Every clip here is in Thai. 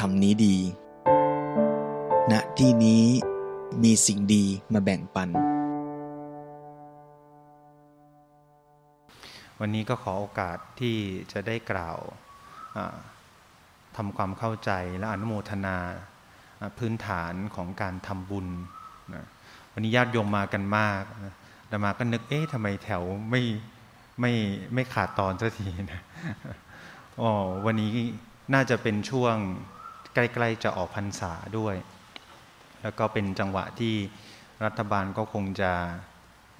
ทำนี้ดี ณ ที่นี้มีสิ่งดีมาแบ่งปัน วันนี้ก็ขอโอกาสที่จะได้กล่าวทำความเข้าใจและอนุโมทนาพื้นฐานของการทำบุญนะวันนี้ญาติโยมมากันมากแต่มาก็นึก เอ๊ะทำไมแถวไม่ไม่ไม่ขาดตอนสักทีนะอ๋อวันนี้น่าจะเป็นช่วง ใกล้ๆจะออกพรรษาด้วย แล้วก็เป็นจังหวะที่รัฐบาลก็คงจะ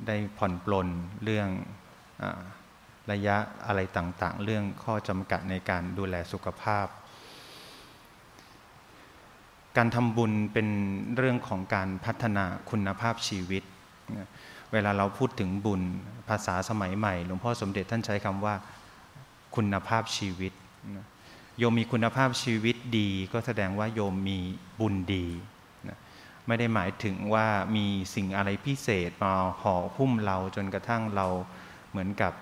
ได้ผ่อนปลนเรื่องอระยะอะไรต่างๆ เรื่องข้อจำกัดในการดูแลสุขภาพ การทำบุญเป็นเรื่องของการพัฒนาคุณภาพชีวิต เวลาเราพูดถึงบุญภาษาสมัยใหม่ หลวงพ่อสมเด็จท่านใช้คำว่าคุณภาพชีวิต โยมมีคุณภาพชีวิตดี ก็แสดงว่าโยมมีบุญดีไม่ได้หมายถึงว่ามีสิ่งอะไรพิเศษมาห่อหุ้มเราจนกระทั่งเราเหมือนกับ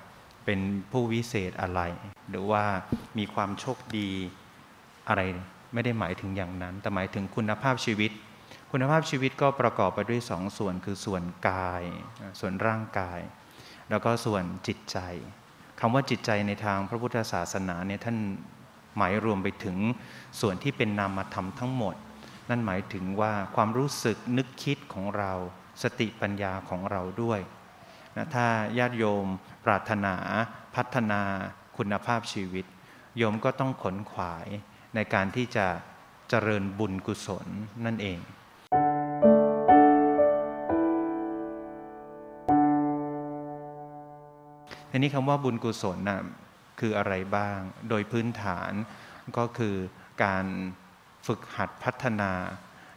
เป็นผู้วิเศษอะไร หรือว่ามีความโชคดีอะไรไม่ได้หมายถึงอย่างนั้น แต่หมายถึงคุณภาพชีวิต คุณภาพชีวิตก็ประกอบไปด้วยสองส่วนคือส่วนกาย ส่วนร่างกาย แล้วก็ส่วนจิตใจคำว่าจิตใจในทางพระพุทธศาสนาเนี่ยท่าน หมายรวมไปถึงส่วนที่เป็นนามธรรมทั้งหมด นั่นหมายถึงว่าความรู้สึกนึกคิดของเรา สติปัญญาของเราด้วยนะถ้าญาติโยมปรารถนาพัฒนาคุณภาพชีวิต โยมก็ต้องขนขวายในการที่จะเจริญบุญกุศลนั่นเองทีนี้คำว่าบุญกุศลนะ คืออะไรบ้าง โดยพื้นฐานก็คือการฝึกหัดพัฒนา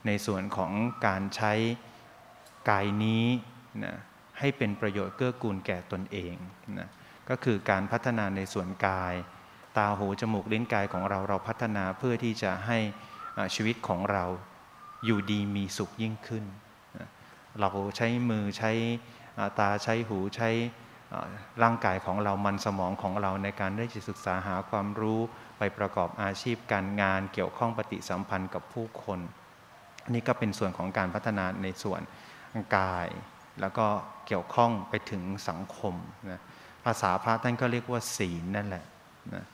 ในส่วนของการใช้กายนี้นะให้เป็นประโยชน์เกื้อกูลแก่ตนเองนะก็คือการพัฒนาในส่วนกาย ตาหูจมูกลิ้นกายของเราเราพัฒนาเพื่อที่จะให้ชีวิตของเราอยู่ดีมีสุขยิ่งขึ้น เราใช้มือใช้ตาใช้หูใช้ ร่างกายของเรามันสมองของเราในการได้ศึกษาหาความรู้ไปประกอบอาชีพการงานเกี่ยวข้องปฏิสัมพันธ์กับผู้คนนี่ก็เป็นส่วนของการพัฒนาในส่วนกาย แล้วก็เกี่ยวข้องไปถึงสังคมนะภาษาพระท่านก็เรียกว่าศีลนั่นแหละนะ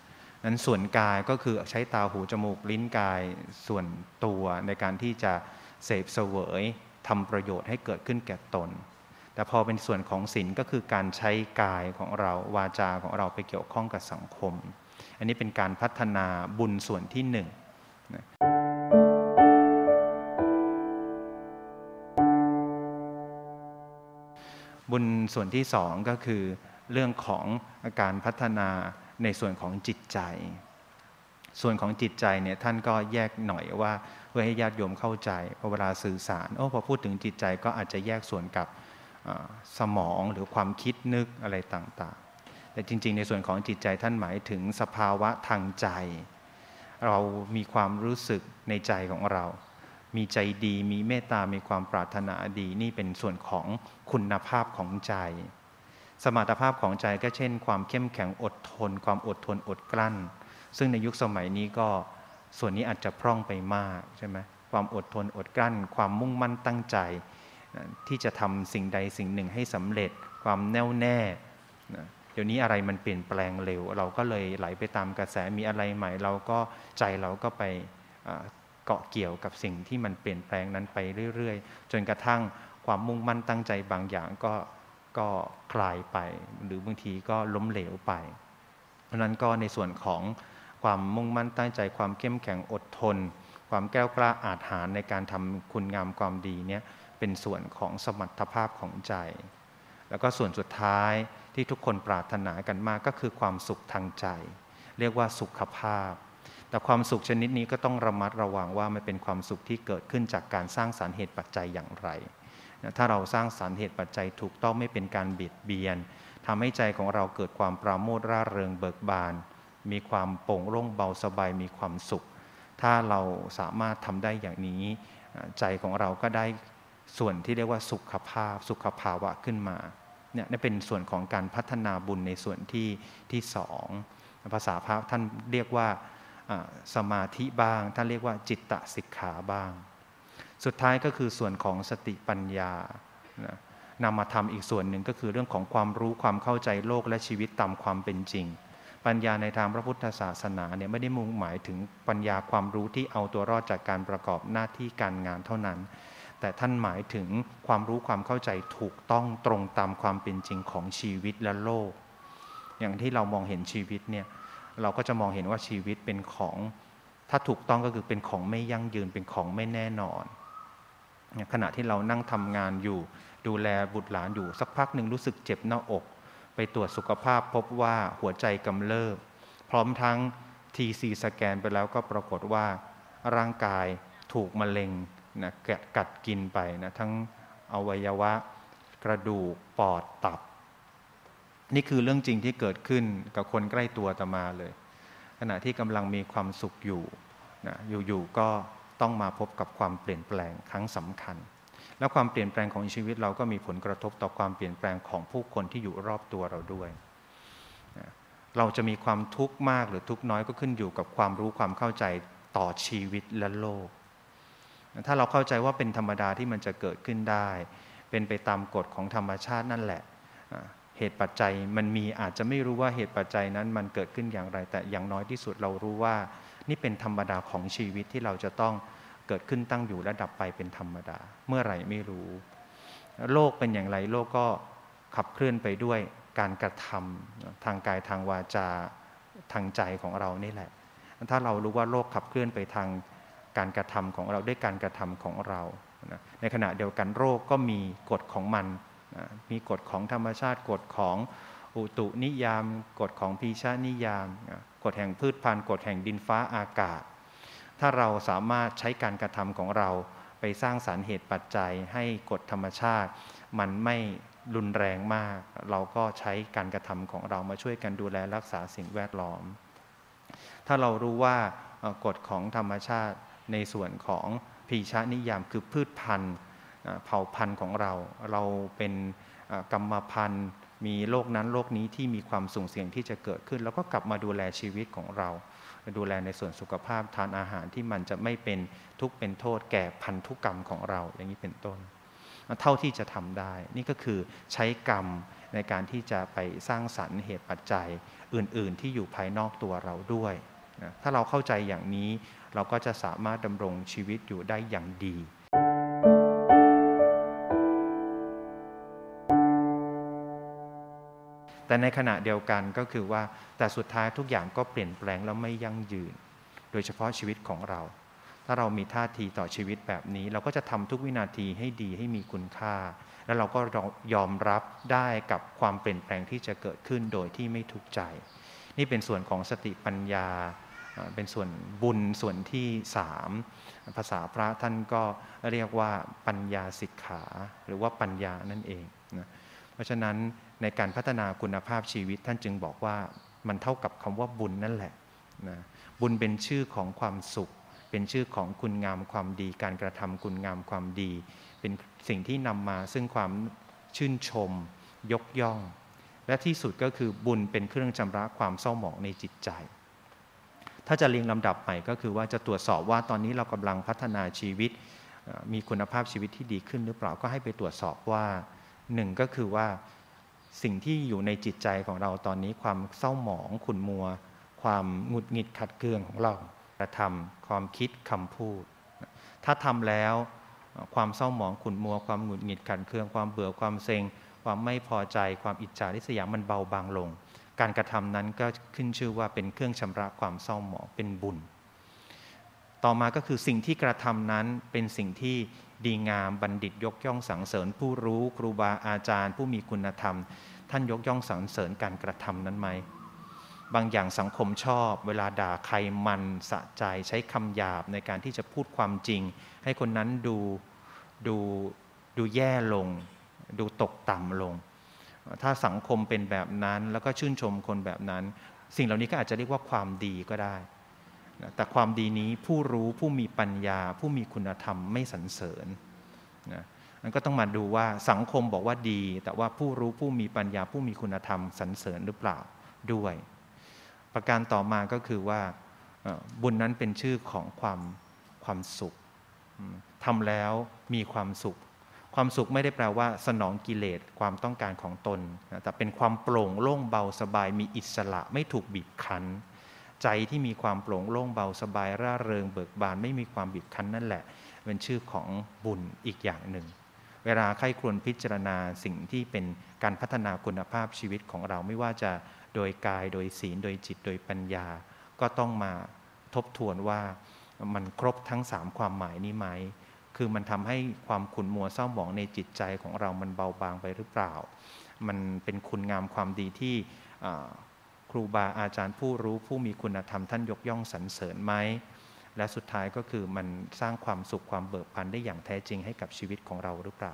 นั้นส่วนกายก็คือใช้ตาหูจมูกลิ้นกายส่วนตัวในการที่จะเสพเสวยทำประโยชน์ให้เกิดขึ้นแก่ตน แต่พอเป็นส่วนของศีลก็คือการใช้กายของเราวาจาของเราไปเกี่ยวข้องกับสังคม อันนี้เป็นการพัฒนาบุญส่วนที่หนึ่งบุญส่วนที่สองก็คือเรื่องของการพัฒนาในส่วนของจิตใจ ส่วนของจิตใจเนี่ยท่านก็แยกหน่อยว่าเพื่อให้ญาติโยมเข้าใจพอเวลาสื่อสารโอ้พอพูดถึงจิตใจก็อาจจะแยกส่วนกับ สมองหรือความคิดนึกอะไรต่างๆ แต่จริง ๆ ในส่วนของจิตใจท่านหมายถึงสภาวะทางใจ เรามีความรู้สึกในใจของเรา มีใจดี มีเมตตา มีความปรารถนาดี นี่เป็นส่วนของคุณภาพของใจ สมรรถภาพของใจก็เช่น ความเข้มแข็งอดทน ความอดทนอดกลั้น ซึ่งในยุคสมัยนี้ก็ส่วนนี้อาจจะพร่องไปมากใช่ไหมความอดทนอดกลั้น ความมุ่งมั่นตั้งใจ ที่จะทำสิ่งใดสิ่งหนึ่งให้สำเร็จความแน่วแน่เดี๋ยวนี้อะไรมันเปลี่ยนแปลงเร็ว เราก็เลยไหลไปตามกระแสมีอะไรใหม่ เราก็ใจเราก็ไปเกาะเกี่ยวกับสิ่งที่มันเปลี่ยนแปลงนั้นไปเรื่อยๆ จนกระทั่งความมุ่งมั่นตั้งใจบางอย่างก็ก็คลายไป หรือบางทีก็ล้มเหลวไป เพราะนั้นก็ในส่วนของความมุ่งมั่นตั้งใจความเข้มแข็งอดทน ความแก้วกล้าอาถรรในการทำคุณงามความดีเนี่ย เป็นส่วนของสมรรถภาพของใจ แล้วก็ส่วนสุดท้ายที่ทุกคนปรารถนากันมากก็คือความสุขทางใจ เรียกว่าสุขภาพ แต่ความสุขชนิดนี้ก็ต้องระมัดระวังว่ามันเป็นความสุขที่เกิดขึ้นจากการสร้างสารเหตุปัจจัยอย่างไร ถ้าเราสร้างสารเหตุปัจจัยถูกต้องไม่เป็นการเบียดเบียนทำให้ใจของเราเกิดความปราโมทร่าเริงเบิกบาน มีความโปร่งโล่งเบาสบายมีความสุข ถ้าเราสามารถทำได้อย่างนี้ ใจของเราก็ได้ ส่วนที่เรียกว่าสุขภาพ สุขภาวะขึ้นมาเนี่ยนี่เป็นส่วนของการพัฒนาบุญในส่วนที่ที่สองภาษาพระท่านเรียกว่าสมาธิบ้าง ท่านเรียกว่าจิตตสิกขาบ้าง สุดท้ายก็คือส่วนของสติปัญญานำมาทำอีกส่วนหนึ่งก็คือเรื่องของความรู้ความเข้าใจโลกและชีวิตตามความเป็นจริง ปัญญาในทางพระพุทธศาสนาเนี่ยไม่ได้มุ่งหมายถึงปัญญาความรู้ที่เอาตัวรอดจากการประกอบหน้าที่การงานเท่านั้น แต่ท่านหมายถึงความรู้ความเข้าใจถูกต้องตรงตามความเป็นจริงของชีวิตและโลก อย่างที่เรามองเห็นชีวิตเนี่ยเราก็จะมองเห็นว่าชีวิตเป็นของถ้าถูกต้องก็คือเป็นของไม่ยั่งยืนเป็นของไม่แน่นอนขณะที่เรานั่งทำงานอยู่ ดูแลบุตรหลานอยู่สักพักหนึ่งรู้สึกเจ็บหน้าอก ไปตรวจสุขภาพพบว่าหัวใจกำเริบพร้อมทั้งทีซีสแกนไปแล้วก็ปรากฏว่า ร่างกายถูกมะเร็ง นะกัดกินไปนะทั้งอวัยวะ กระดูกปอดตับ นี่คือเรื่องจริงที่เกิดขึ้นกับคนใกล้ตัวตมาเลย ขณะที่กำลังมีความสุขอยู่นะอยู่ๆก็ต้องมาพบกับความเปลี่ยนแปลงครั้งสำคัญ และความเปลี่ยนแปลงของชีวิตเราก็มีผลกระทบต่อความเปลี่ยนแปลงของผู้คนที่อยู่รอบตัวเราด้วยเราจะมีความทุกข์มากหรือทุกข์น้อยก็ขึ้นอยู่กับความรู้ความเข้าใจต่อชีวิตและโลก ถ้าเราเข้าใจว่าเป็นธรรมดาที่มันจะเกิดขึ้นได้ เป็นไปตามกฎของธรรมชาตินั่นแหละ เหตุปัจจัยมันมีอาจจะไม่รู้ว่าเหตุปัจจัยนั้นมันเกิดขึ้นอย่างไร แต่อย่างน้อยที่สุดเรารู้ว่า นี่เป็นธรรมดาของชีวิตที่เราจะต้องเกิดขึ้นตั้งอยู่และดับไปเป็นธรรมดา เมื่อไหร่ไม่รู้ โลกเป็นอย่างไรโลกก็ขับเคลื่อนไปด้วยการกระทำทางกายทางวาจาทางใจของเรานี่แหละ ถ้าเรารู้ว่าโลกขับเคลื่อนไปทาง การกระทำของเราด้วยการกระทำของเราในขณะเดียวกันโรคก็มีกฎของมันมีกฎของธรรมชาติกฎของอุตุนิยาม กฎของพีชานิยามกฎแห่งพืชพันธุ์กฎแห่งดินฟ้าอากาศ ถ้าเราสามารถใช้การกระทำของเราไปสร้างสารเหตุปัจจัยให้กฎธรรมชาติ มันไม่รุนแรงมาก เราก็ใช้การกระทำของเรามาช่วยกันดูแลรักษาสิ่งแวดล้อม ถ้าเรารู้ว่ากฎของธรรมชาติ ในส่วนของพีชานิยามคือพืชพันธุ์เผ่าพันธุ์ของเรา เราเป็นกรรมพันธุ์มีโรคนั้นโรคนี้ที่มีความสุ่มเสี่ยงที่จะเกิดขึ้น แล้วก็กลับมาดูแลชีวิตของเรา ดูแลในส่วนสุขภาพทานอาหารที่มันจะไม่เป็นทุกข์เป็นโทษแก่พันธุกรรมของเราอย่างนี้เป็นต้น เท่าที่จะทำได้ นี่ก็คือใช้กรรมในการที่จะไปสร้างสรรค์เหตุปัจจัยอื่น ๆ ที่อยู่ภายนอกตัวเราด้วย นะถ้าเราเข้าใจอย่างนี้ เราก็จะสามารถดำรงชีวิตอยู่ได้อย่างดีแต่ในขณะเดียวกันก็คือว่าแต่สุดท้ายทุกอย่างก็เปลี่ยนแปลงแล้วไม่ยั่งยืน โดยเฉพาะชีวิตของเรา ถ้าเรามีท่าทีต่อชีวิตแบบนี้ เราก็จะทำทุกวินาทีให้ดีให้มีคุณค่า แล้วเราก็ยอมรับได้กับความเปลี่ยนแปลงที่จะเกิดขึ้นโดยที่ไม่ทุกข์ใจ นี่เป็นส่วนของสติปัญญา เป็นส่วนบุญส่วนที่สามภาษาพระท่านก็เรียกว่าปัญญาสิกขา หรือว่าปัญญานั่นเองนะเพราะฉะนั้นในการพัฒนาคุณภาพชีวิตท่านจึงบอกว่ามันเท่ากับคำว่าบุญนั่นแหละนะบุญเป็นชื่อของความสุข เป็นชื่อของคุณงามความดี การกระทำคุณงามความดี เป็นสิ่งที่นำมาซึ่งความชื่นชม ยกย่อง และที่สุดก็คือบุญเป็นเครื่องชำระความเศร้าหมองในจิตใจ ถ้าจะเรียงลำดับใหม่ก็คือว่าจะตรวจสอบว่าตอนนี้เรากำลังพัฒนาชีวิต มีคุณภาพชีวิตที่ดีขึ้นหรือเปล่าก็ให้ไปตรวจสอบว่าหนึ่งก็คือว่าสิ่งที่อยู่ในจิตใจของเราตอนนี้ความเศร้าหมองขุ่นมัว ความหงุดหงิดขัดเคืองของเรากระทำความคิดคำพูด ถ้าทำแล้วความเศร้าหมองขุ่นมัว ความหงุดหงิดขัดเคือง ความเบื่อความเซ็ง ความไม่พอใจความอิจฉาริษยามันเบาบางลง การกระทำนั้นก็ขึ้นชื่อว่าเป็นเครื่องชำระความเศร้าหมองเป็นบุญ ต่อมาก็คือสิ่งที่กระทำนั้นเป็นสิ่งที่ดีงามบัณฑิตยกย่องสรรเสริญ ผู้รู้ครูบาอาจารย์ ผู้มีคุณธรรม ท่านยกย่องสรรเสริญการกระทำนั้นไหมบางอย่างสังคมชอบ เวลาด่าใครมันสะใจใช้คำหยาบในการที่จะพูดความจริง ให้คนนั้นดูดูดูแย่ลง ดูตกต่ำลง ถ้าสังคมเป็นแบบนั้นแล้วก็ชื่นชมคนแบบนั้น สิ่งเหล่านี้ก็อาจจะเรียกว่าความดีก็ได้ แต่ความดีนี้ผู้รู้ผู้มีปัญญา ผู้มีคุณธรรมไม่สรรเสริญนะนั่นก็ต้องมาดูว่าสังคมบอกว่าดี แต่ว่าผู้รู้ผู้มีปัญญา ผู้มีคุณธรรมสรรเสริญหรือเปล่าด้วย ประการต่อมาก็คือว่าบุญนั้นเป็นชื่อของความความสุขทำแล้วมีความสุข ความสุขไม่ได้แปลว่า สนองกิเลสความต้องการของตน แต่เป็นความโปร่งโล่งเบาสบายมีอิสระไม่ถูกบีบคั้น ใจที่มีความโปร่งโล่งเบาสบายร่าเริงเบิกบานไม่มีความบีบคั้นนั่นแหละ เป็นชื่อของบุญอีกอย่างหนึ่ง เวลาใครควรพิจารณาสิ่งที่เป็นการพัฒนาคุณภาพชีวิตของเราไม่ว่าจะโดยกายโดยศีลโดยจิตโดยปัญญา ก็ต้องมาทบทวนว่ามันครบทั้งสามความหมายนี้ไหม คือมันทำให้ความขุ่นมัวเศร้าหมองในจิตใจของเรามันเบาบางไปหรือเปล่า มันเป็นคุณงามความดีที่ครูบาอาจารย์ผู้รู้ผู้มีคุณธรรมท่านยกย่องสรรเสริญไหมและสุดท้ายก็คือมันสร้างความสุขความเบิกบานได้อย่างแท้จริงให้กับชีวิตของเราหรือเปล่า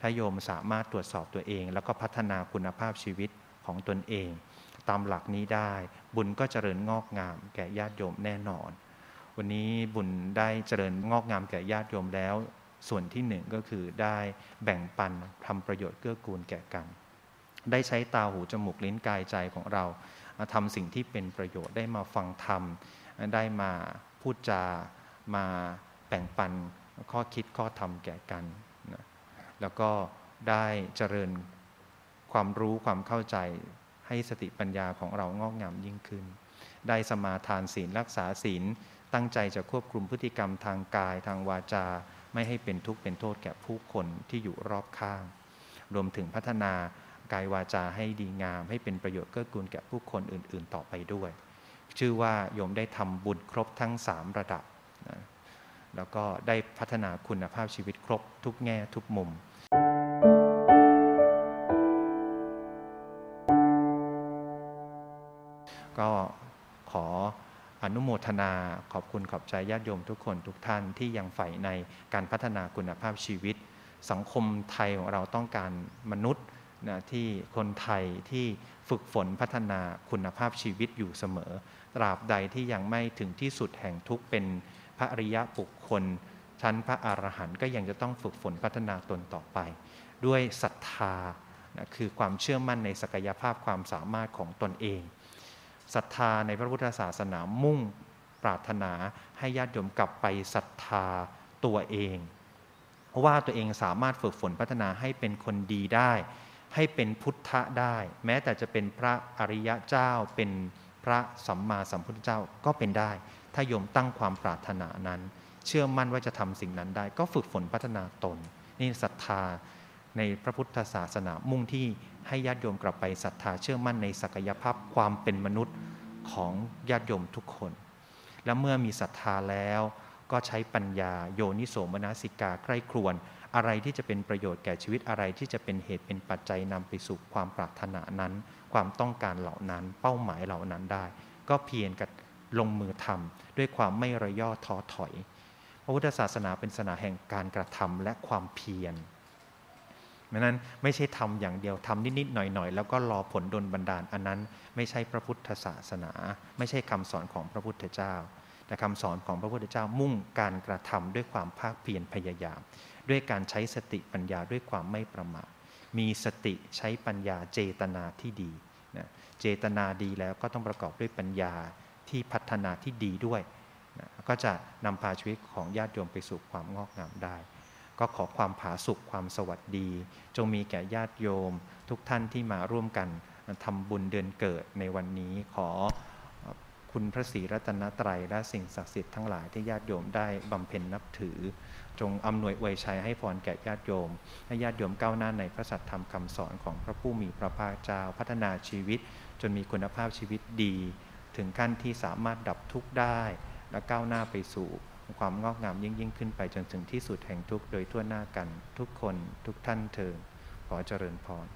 ถ้าโยมสามารถตรวจสอบตัวเอง แล้วก็พัฒนาคุณภาพชีวิตของตนเอง ตามหลักนี้ได้ บุญก็เจริญงอกงาม แก่ญาติโยมแน่นอน วันนี้บุญได้เจริญงอกงามแก่ญาติโยมแล้ว ส่วนที่หนึ่งก็คือได้แบ่งปันทำประโยชน์เกื้อกูลแก่กัน ได้ใช้ตาหูจมูกลิ้นกายใจของเราทำสิ่งที่เป็นประโยชน์ได้มาฟังธรรม ได้มาพูดจามาแบ่งปันข้อคิดข้อธรรมแก่กันนะแล้วก็ได้เจริญความรู้ความเข้าใจให้สติปัญญาของเรางอกงามยิ่งขึ้น ได้สมาทานศีลรักษาศีล ตั้งใจจะควบคุมพฤติกรรมทางกายทางวาจา ไม่ให้เป็นทุกข์เป็นโทษแก่ผู้คนที่อยู่รอบข้าง รวมถึงพัฒนากายวาจาให้ดีงาม ให้เป็นประโยชน์เกื้อกูลแก่ผู้คนอื่น ๆ ต่อไปด้วย ชื่อว่าโยมได้ทำบุญครบทั้ง 3 ระดับนะแล้วก็ได้พัฒนาคุณภาพชีวิตครบทุกแง่ทุกมุม นุโมทนาขอบคุณขอบใจญาติโยมทุกคนทุกท่านที่ยังใฝ่ในการพัฒนาคุณภาพชีวิต สังคมไทยของเราต้องการมนุษย์นะที่คนไทยที่ฝึกฝนพัฒนาคุณภาพชีวิตอยู่เสมอ ตราบใดที่ยังไม่ถึงที่สุดแห่งทุกเป็นพระอริยะบุคคล ชั้นพระอรหันต์ก็ยังจะต้องฝึกฝนพัฒนาตนต่อไป ด้วยศรัทธานะคือความเชื่อมั่นในศักยภาพความสามารถของตนเอง ศรัทธาในพระพุทธศาสนามุ่งปรารถนาให้ญาติโยมกลับไปศรัทธาตัวเอง ว่าตัวเองสามารถฝึกฝนพัฒนาให้เป็นคนดีได้ ให้เป็นพุทธะได้ แม้แต่จะเป็นพระอริยะเจ้าเป็นพระสัมมาสัมพุทธเจ้าก็เป็นได้ ถ้าโยมตั้งความปรารถนานั้น เชื่อมั่นว่าจะทำสิ่งนั้นได้ ก็ฝึกฝนพัฒนาตน นี่ศรัทธา ในพระพุทธศาสนามุ่งที่ให้ญาติโยมกลับไปศรัทธาเชื่อมั่นในศักยภาพความเป็นมนุษย์ของญาติโยมทุกคน และเมื่อมีศรัทธาแล้วก็ใช้ปัญญาโยนิโสมนสิกาใคร่ครวญอะไรที่จะเป็นประโยชน์แก่ชีวิตอะไรที่จะเป็นเหตุเป็นปัจจัยนำไปสู่ความปรารถนานั้น ความต้องการเหล่านั้น เป้าหมายเหล่านั้นได้ ก็เพียรกับลงมือทำด้วยความไม่ระย่อท้อถอย พระพุทธศาสนาเป็นศาสนาแห่งการกระทำและความเพียร เพราะนั้นไม่ใช่ทำอย่างเดียวทำนิดๆหน่อยๆ แล้วก็รอผลดลบันดาลอันนั้น ไม่ใช่พระพุทธศาสนา ไม่ใช่คำสอนของพระพุทธเจ้า แต่คำสอนของพระพุทธเจ้ามุ่งการกระทำด้วยความภาคเพียรพยายาม ด้วยการใช้สติปัญญาด้วยความไม่ประมาทมีสติใช้ปัญญาเจตนาที่ดีนะเจตนาดีแล้วก็ต้องประกอบด้วยปัญญาที่พัฒนาที่ดีด้วยนะก็จะนำพาชีวิตของญาติโยมไปสู่ความงอกงามได้ ก็ขอความผาสุขความสวัสดี จงมีแก่ญาติโยม ทุกท่านที่มาร่วมกันทำบุญเดือนเกิดในวันนี้ขอคุณพระศรีรัตนตรัยและสิ่งศักดิ์สิทธิ์ทั้งหลายที่ญาติโยมได้บำเพ็ญนับถือ จงอำนวยอวยชัยให้พรแก่ญาติโยม ให้ญาติโยมก้าวหน้าในพระสัทธรรมคำสอนของพระผู้มีพระภาคเจ้าพัฒนาชีวิต จนมีคุณภาพชีวิตดี ถึงขั้นที่สามารถดับทุกข์ได้ และก้าวหน้าไปสู่ ความงอกงามยิ่งยิ่งขึ้นไปจนถึงที่สุดแห่งทุกโดยทั่วหน้ากันทุกคนทุกท่านเถิดขอเจริญพร